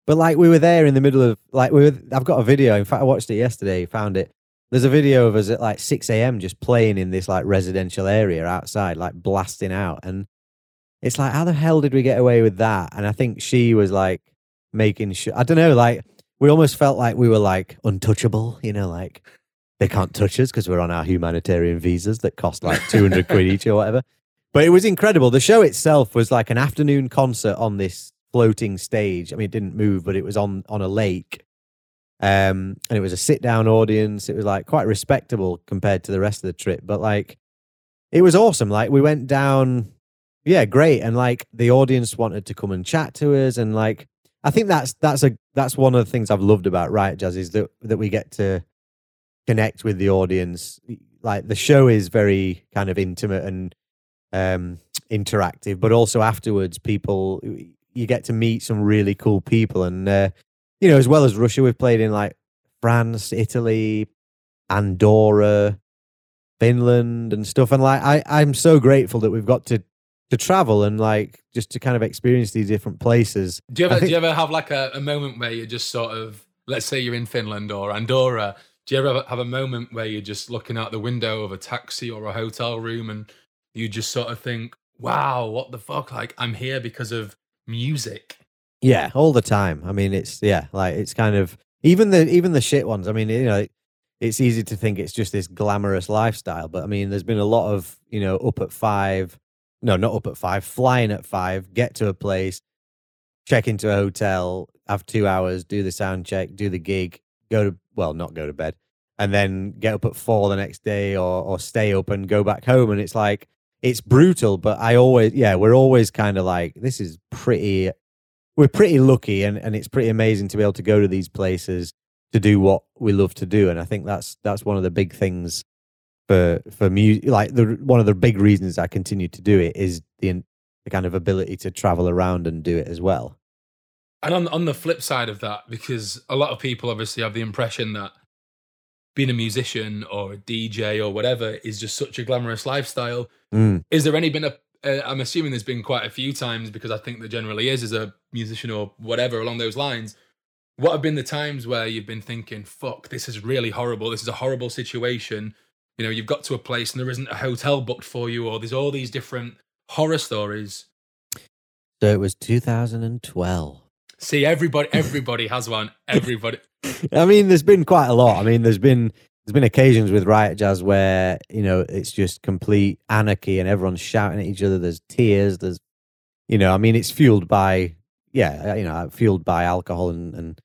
but like we were there in the middle of like we were i've got a video in fact i watched it yesterday found it there's a video of us at like 6 a.m just playing in this like residential area outside like blasting out and it's like how the hell did we get away with that and i think she was like making sure i don't know like we almost felt like we were like untouchable you know like they can't touch us because we're on our humanitarian visas that cost like 200 quid each or whatever but it was incredible. The show itself was like an afternoon concert on this floating stage. I mean, it didn't move, but it was on on a lake. Um, and it was a sit down audience. It was like quite respectable compared to the rest of the trip. But like, it was awesome. Like we went down, yeah, great. And like the audience wanted to come and chat to us, and like I think that's that's a that's one of the things I've loved about Riot Jazz is that that we get to connect with the audience. Like the show is very kind of intimate and um, interactive, but also afterwards, people you get to meet some really cool people, and uh, you know, as well as Russia, we've played in like France, Italy, Andorra, Finland, and stuff. And like, I I'm so grateful that we've got to to travel and like just to kind of experience these different places. Do you ever think- do you ever have like a, a moment where you're just sort of let's say you're in Finland or Andorra? Do you ever have a moment where you're just looking out the window of a taxi or a hotel room and you just sort of think, "Wow, what the fuck? Like I'm here because of music." Yeah, all the time. I mean, it's yeah, like it's kind of even the even the shit ones. I mean, you know, it's easy to think it's just this glamorous lifestyle, but I mean, there's been a lot of you know up at five, no, not up at five, flying at five, get to a place, check into a hotel, have two hours, do the sound check, do the gig, go to well, not go to bed, and then get up at four the next day, or or stay up and go back home, and it's like it's brutal, but I always, yeah, we're always kind of like, this is pretty, we're pretty lucky and, and it's pretty amazing to be able to go to these places to do what we love to do. And I think that's, that's one of the big things for, for me. Like the, one of the big reasons I continue to do it is the, the kind of ability to travel around and do it as well. And on on the flip side of that, because a lot of people obviously have the impression that being a musician or a DJ or whatever is just such a glamorous lifestyle. Mm. Is there any been a? Uh, I'm assuming there's been quite a few times because I think there generally is as a musician or whatever along those lines. What have been the times where you've been thinking, "Fuck, this is really horrible. This is a horrible situation." You know, you've got to a place and there isn't a hotel booked for you, or there's all these different horror stories. So it was 2012. See, everybody, everybody has one. Everybody. *laughs* I mean, there's been quite a lot. I mean, there's been there's been occasions with Riot Jazz where you know it's just complete anarchy and everyone's shouting at each other. There's tears. There's, you know, I mean, it's fueled by yeah, uh, you know, uh, fueled by alcohol and and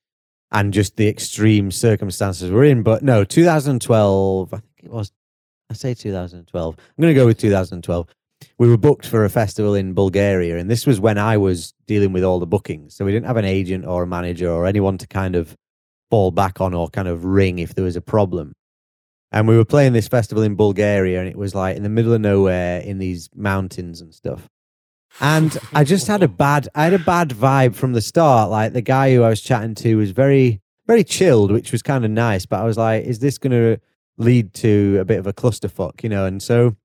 and just the extreme circumstances we're in. But no, 2012. I think it was. I say 2012. I'm going to go with 2012 we were booked for a festival in Bulgaria, and this was when I was dealing with all the bookings. So we didn't have an agent or a manager or anyone to kind of fall back on or kind of ring if there was a problem. And we were playing this festival in Bulgaria, and it was like in the middle of nowhere in these mountains and stuff. And I just had a *laughs* bad, I had a bad vibe from the start. Like the guy who I was chatting to was very, very chilled, which was kind of nice. But I was like, is this going to lead to a bit of a clusterfuck, you know? And so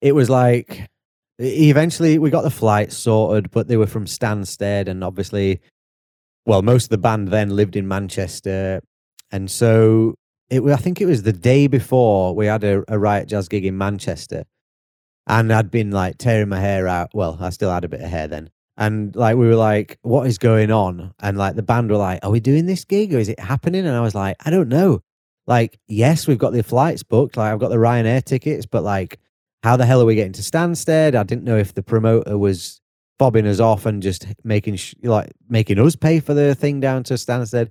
it was like eventually we got the flights sorted, but they were from Stansted, and obviously, well, most of the band then lived in Manchester, and so it. I think it was the day before we had a, a Riot Jazz gig in Manchester, and I'd been like tearing my hair out. Well, I still had a bit of hair then. And like we were like, what is going on? And like the band were like, are we doing this gig or is it happening? And I was like, I don't know. Like, yes, we've got the flights booked. Like I've got the Ryanair tickets, but like how the hell are we getting to Stansted? I didn't know if the promoter was fobbing us off and just making sh- like making us pay for the thing down to Stansted.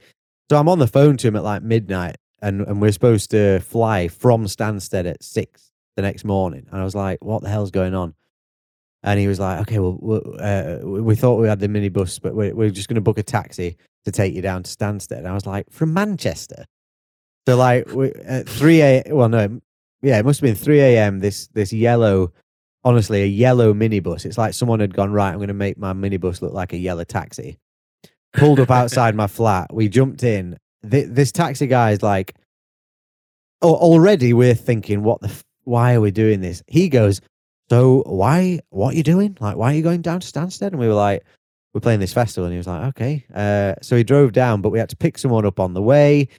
So I'm on the phone to him at like midnight, and and we're supposed to fly from Stansted at six the next morning. And I was like, "What the hell's going on?" And he was like, "Okay, well, uh, we thought we had the minibus, but we're, we're just going to book a taxi to take you down to Stansted." And I was like, "From Manchester." So like we, at three a well no yeah, it must have been 3 a.m. This this yellow, honestly, a yellow minibus. It's like someone had gone right. I'm going to make my minibus look like a yellow taxi. Pulled up outside my flat. We jumped in. This taxi guy is like, oh, already we're thinking, what the, f- why are we doing this? He goes, so why, what are you doing? Like, why are you going down to Stansted? And we were like, we're playing this festival. And he was like, okay. Uh, so he drove down, but we had to pick someone up on the way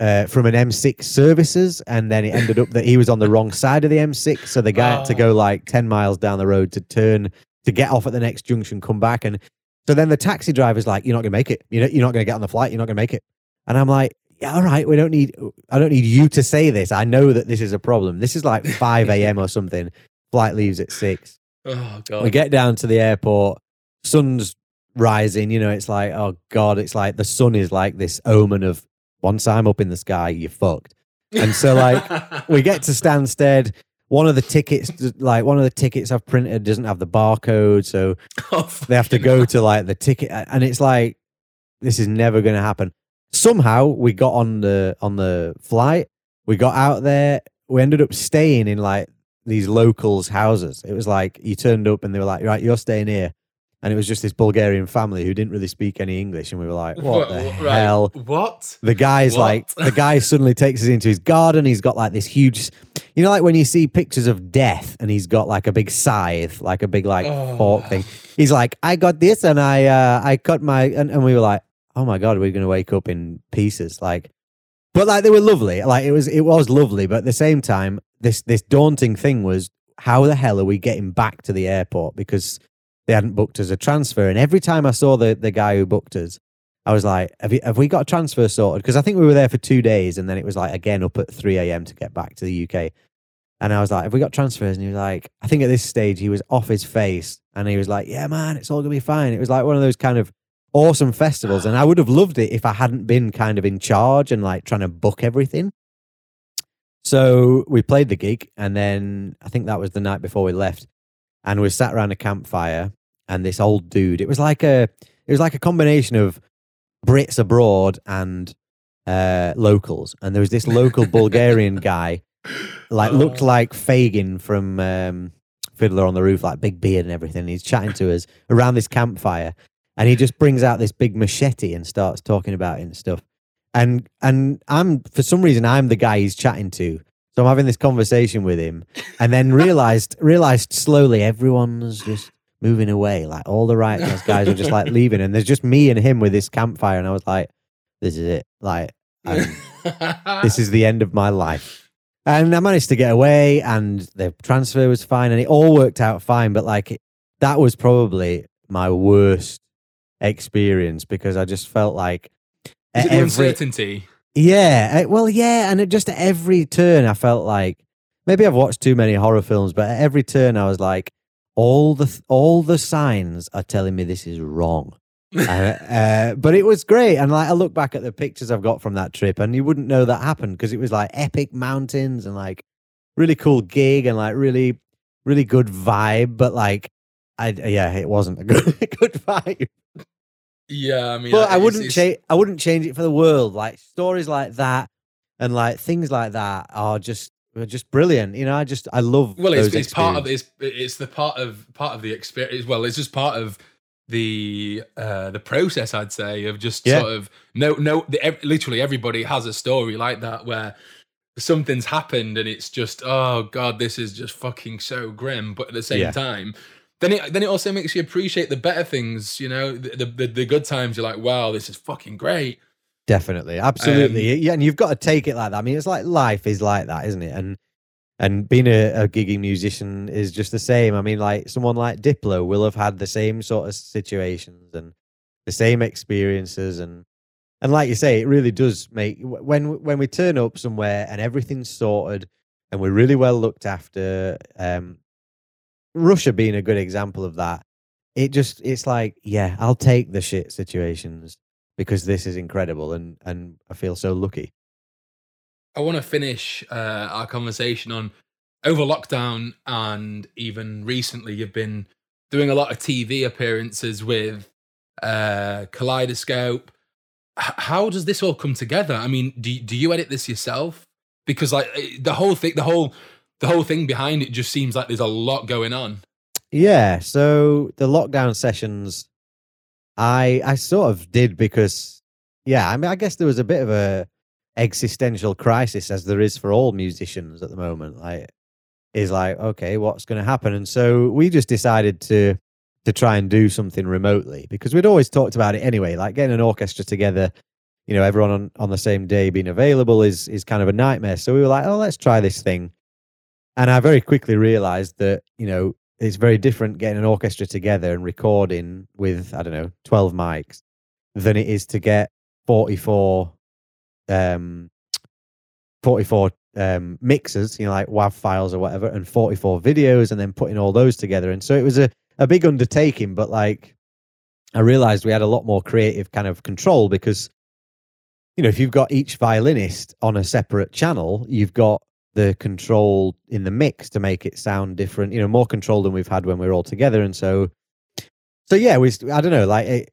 uh, from an M6 services, and then it ended up that he was on the wrong side of the M6, so the guy oh. had to go oh. like ten miles down the road to turn to get off at the next junction, come back, and so then the taxi driver's like, "You're not gonna make it. You're not, you're not gonna get on the flight. You're not gonna make it." And I'm like, "Yeah, all right. We don't need. I don't need you to say this. I know that this is a problem. This is like 5 a.m. or something. Flight leaves at six. Oh god. We get down to the airport. Sun's rising. You know, it's like, oh god, it's like the sun is like this omen of once I'm up in the sky, you're fucked. And so like *laughs* we get to Stansted. One of the tickets, like one of the tickets I've printed, doesn't have the barcode, so oh, they have to go to like the ticket, and it's like this is never going to happen. Somehow we got on the on the flight. We got out there. We ended up staying in like these locals' houses. It was like you turned up and they were like, "Right, you're staying here." and it was just this Bulgarian family who didn't really speak any English, and we were like, "What, the right. hell?" What? The guy's what? like, the guy *laughs* suddenly takes us into his garden. He's got like this huge, you know, like when you see pictures of death, and he's got like a big scythe, like a big like oh. fork thing. He's like, "I got this, and I uh, I cut my," and, and we were like, "Oh my god, we're gonna wake up in pieces!" Like, but like they were lovely. Like it was, it was lovely, but at the same time, this this daunting thing was, how the hell are we getting back to the airport because they hadn't booked us a transfer. And every time I saw the, the guy who booked us, I was like, have, you, have we got a transfer sorted? Because I think we were there for two days and then it was like again up at 3 a.m. to get back to the UK. And I was like, have we got transfers? And he was like, I think at this stage he was off his face and he was like, yeah, man, it's all going to be fine. It was like one of those kind of awesome festivals. And I would have loved it if I hadn't been kind of in charge and like trying to book everything. So we played the gig, and then I think that was the night before we left, and we sat around a campfire, and this old dude. It was like a, it was like a combination of Brits abroad and uh, locals, and there was this local *laughs* Bulgarian guy, like looked Oh. like Fagin from um, Fiddler on the Roof, like big beard and everything. He's chatting to us around this campfire, and he just brings out this big machete and starts talking about it and stuff. And and I'm for some reason I'm the guy he's chatting to, so I'm having this conversation with him, and then realized *laughs* realized slowly everyone's just moving away, like all the right guys are just like leaving, and there's just me and him with this campfire, and I was like, this is it, like. *laughs* This is the end of my life. And I managed to get away, and the transfer was fine, and it all worked out fine. But like, that was probably my worst experience because I just felt like every, uncertainty? yeah, well, yeah, and it just at every turn, I felt like maybe I've watched too many horror films, but at every turn, I was like, all the all the signs are telling me this is wrong. *laughs* uh, uh, but it was great, and like I look back at the pictures I've got from that trip, and you wouldn't know that happened because it was like epic mountains and like really cool gig and like really really good vibe. But like, I yeah, it wasn't a *laughs* good good vibe. Yeah, I mean, But I it's- wouldn't it's- change. I wouldn't change it for the world. Like stories like that and like things like that are just are just brilliant. You know, I just I love. Well, it's, it's part of it's it's the part of part of the experience. Well, it's just part of the uh the process. I'd say of just Yeah. sort of no no. The, literally everybody has a story like that where something's happened and it's just oh god, this is just fucking so grim. But at the same Yeah. time. Then it then it also makes you appreciate the better things, you know, the, the the good times. You're like, wow, this is fucking great. Definitely, absolutely, Um, yeah. And you've got to take it like that. I mean, it's like life is like that, isn't it? And and being a, a gigging musician is just the same. I mean, like someone like Diplo will have had the same sort of situations and the same experiences, and and like you say, it really does make when when we turn up somewhere and everything's sorted and we're really well looked after. Um, Russia being a good example of that. It just it's like, yeah, I'll take the shit situations because this is incredible and and I feel so lucky. I want to finish uh, our conversation on over lockdown and even recently you've been doing a lot of TV appearances with uh, Kaleidoscope. H- how does this all come together? I mean, do do you edit this yourself? Because like eh, the whole thing, the whole the whole thing behind it just seems like there's a lot going on. Yeah, so the lockdown sessions I I sort of did because yeah, I mean I guess there was a bit of a existential crisis as there is for all musicians at the moment. Like is like, okay, what's going to happen? And so we just decided to to try and do something remotely because we'd always talked about it anyway, like getting an orchestra together, you know, everyone on, on the same day being available is is kind of a nightmare. So we were like, oh, let's try this thing. And I very quickly realized that, you know, it's very different getting an orchestra together and recording with, I don't know, 12 mics than it is to get 44 um 44 um mixers, you know, like WAV files or whatever, and 44 videos and then putting all those together. And so it was a, a big undertaking, but like I realized we had a lot more creative kind of control because you know, if you've got each violinist on a separate channel, you've got the control in the mix to make it sound different, you know, more control than we've had when we're all together. And so, so yeah, we, I don't know, like it,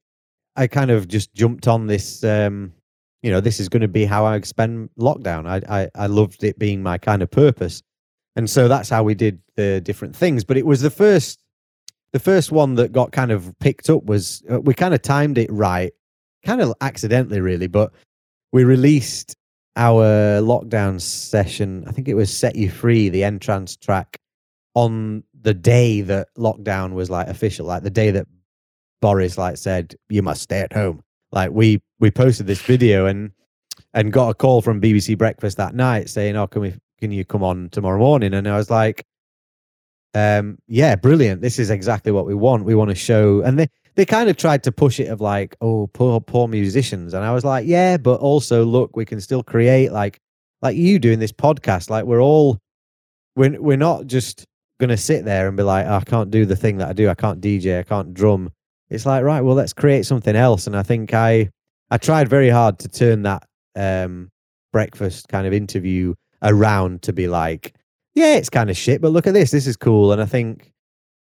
I kind of just jumped on this, um, you know, this is going to be how I spend lockdown. I, I, I loved it being my kind of purpose. And so that's how we did the different things. But it was the first, the first one that got kind of picked up was uh, we kind of timed it right, kind of accidentally, really, but we released our lockdown session. I think it was "Set You Free," the entrance track, on the day that lockdown was like official, like the day that Boris like said you must stay at home. Like we we posted this video and and got a call from BBC Breakfast that night saying, "Oh, can we can you come on tomorrow morning?" And I was like, um, "Yeah, brilliant! This is exactly what we want. We want to show." And they they kind of tried to push it of like, "Oh, poor poor musicians," and I was like, "Yeah, but also look, we can still create like like you doing this podcast. Like we're all we're we're not just gonna sit there and be like, oh, I can't do the thing that I do. I can't DJ. I can't drum. It's like, right, well, let's create something else. And I think I I tried very hard to turn that um, breakfast kind of interview around to be like, yeah, it's kind of shit, but look at this, this is cool. And I think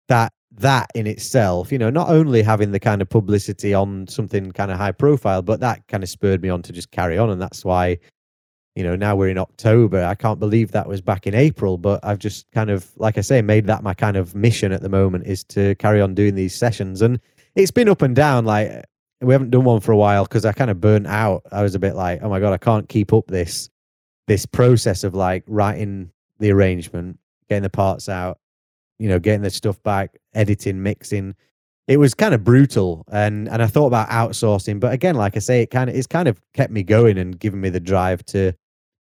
that that in itself, you know, not only having the kind of publicity on something kind of high profile, but that kind of spurred me on to just carry on. And that's why, you know, now we're in October. I can't believe that was back in April, but I've just kind of, like I say, made that my kind of mission at the moment is to carry on doing these sessions. And it's been up and down. Like, we haven't done one for a while because I kind of burnt out. I was a bit like, oh my God, I can't keep up this this process of like writing the arrangement, getting the parts out, you know, getting the stuff back, editing, mixing. It was kind of brutal, and and I thought about outsourcing, but again, like I say, it kind of it's kind of kept me going and given me the drive to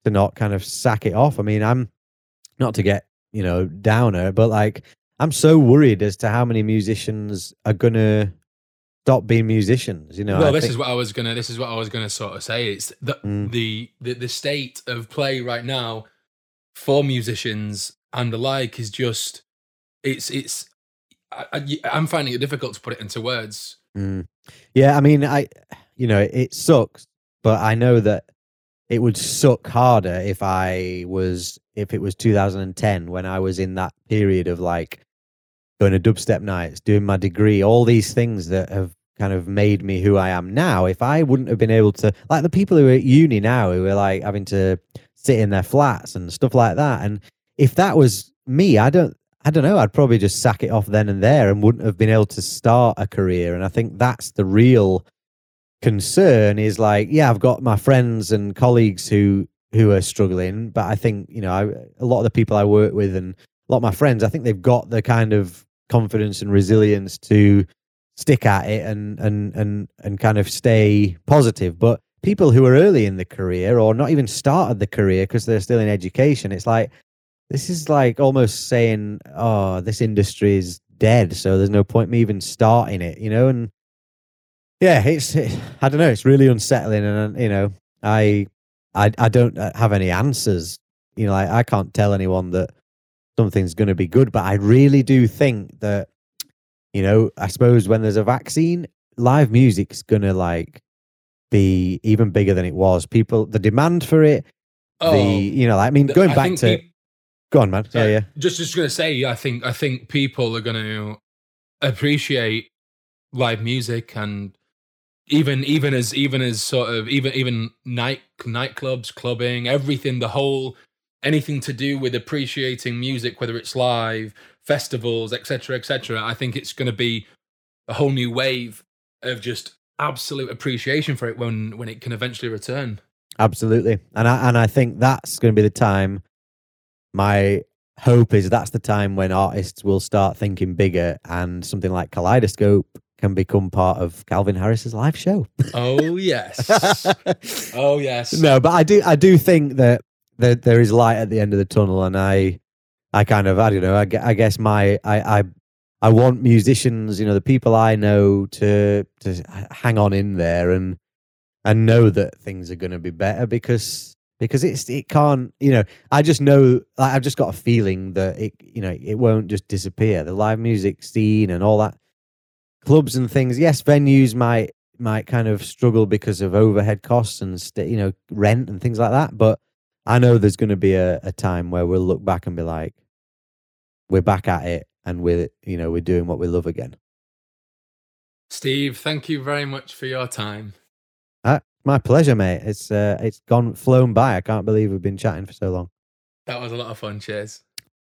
to not kind of sack it off. I mean, I'm not to get you know downer, but like I'm so worried as to how many musicians are gonna stop being musicians. You know, well, I this think- is what I was gonna. This is what I was gonna sort of say. It's the Mm. the, the the state of play right now for musicians and the like is just it's it's. I, I'm finding it difficult to put it into words. Mm. Yeah, I mean, I, you know, it sucks, but I know that it would suck harder if I was, if it was 2010 when I was in that period of like going to dubstep nights, doing my degree, all these things that have kind of made me who I am now. If I wouldn't have been able to, like the people who are at uni now who are like having to sit in their flats and stuff like that. And if that was me, I don't, I don't know. I'd probably just sack it off then and there and wouldn't have been able to start a career. And I think that's the real concern is like, yeah, I've got my friends and colleagues who who are struggling, but I think you know, I, a lot of the people I work with and a lot of my friends, I think they've got the kind of confidence and resilience to stick at it and and and and kind of stay positive. But people who are early in the career or not even started the career because they're still in education, it's like this is like almost saying, "Oh, this industry is dead, so there's no point me even starting it," you know. And yeah, it's I don't know, it's really unsettling, and uh, you know, I I I don't uh, have any answers. You know, I, I can't tell anyone that something's going to be good, but I really do think that you know, I suppose when there's a vaccine, live music's going to like be even bigger than it was. People, the demand for it, Oh, the you know, I mean, going I back to go on, man. Yeah, yeah. Just just gonna say, I think I think people are gonna appreciate live music and even even as even as sort of even even night nightclubs, clubbing, everything, the whole anything to do with appreciating music, whether it's live, festivals, etc., etc. I think it's gonna be a whole new wave of just absolute appreciation for it when when it can eventually return. Absolutely. And I and I think that's going to be the time my hope is that's the time when artists will start thinking bigger and something like Kaleidoscope can become part of Calvin Harris's live show. Oh *laughs* yes. *laughs* oh yes. no, but I do I do think that there, there is light at the end of the tunnel and I I kind of I don't know I, I guess my I I I want musicians, you know, the people I know to to hang on in there and and know that things are going to be better because because it's it can't you know I just know like, I've just got a feeling that it you know it won't just disappear the live music scene and all that clubs and things yes venues might might kind of struggle because of overhead costs and st- you know rent and things like that but I know there's going to be a, a time where we'll look back and be like we're back at it and we're you know we're doing what we love again Steve, thank you very much for your time. uh, my pleasure mate it's uh, it's gone flown by I can't believe we've been chatting for so long That was a lot of fun. Cheers.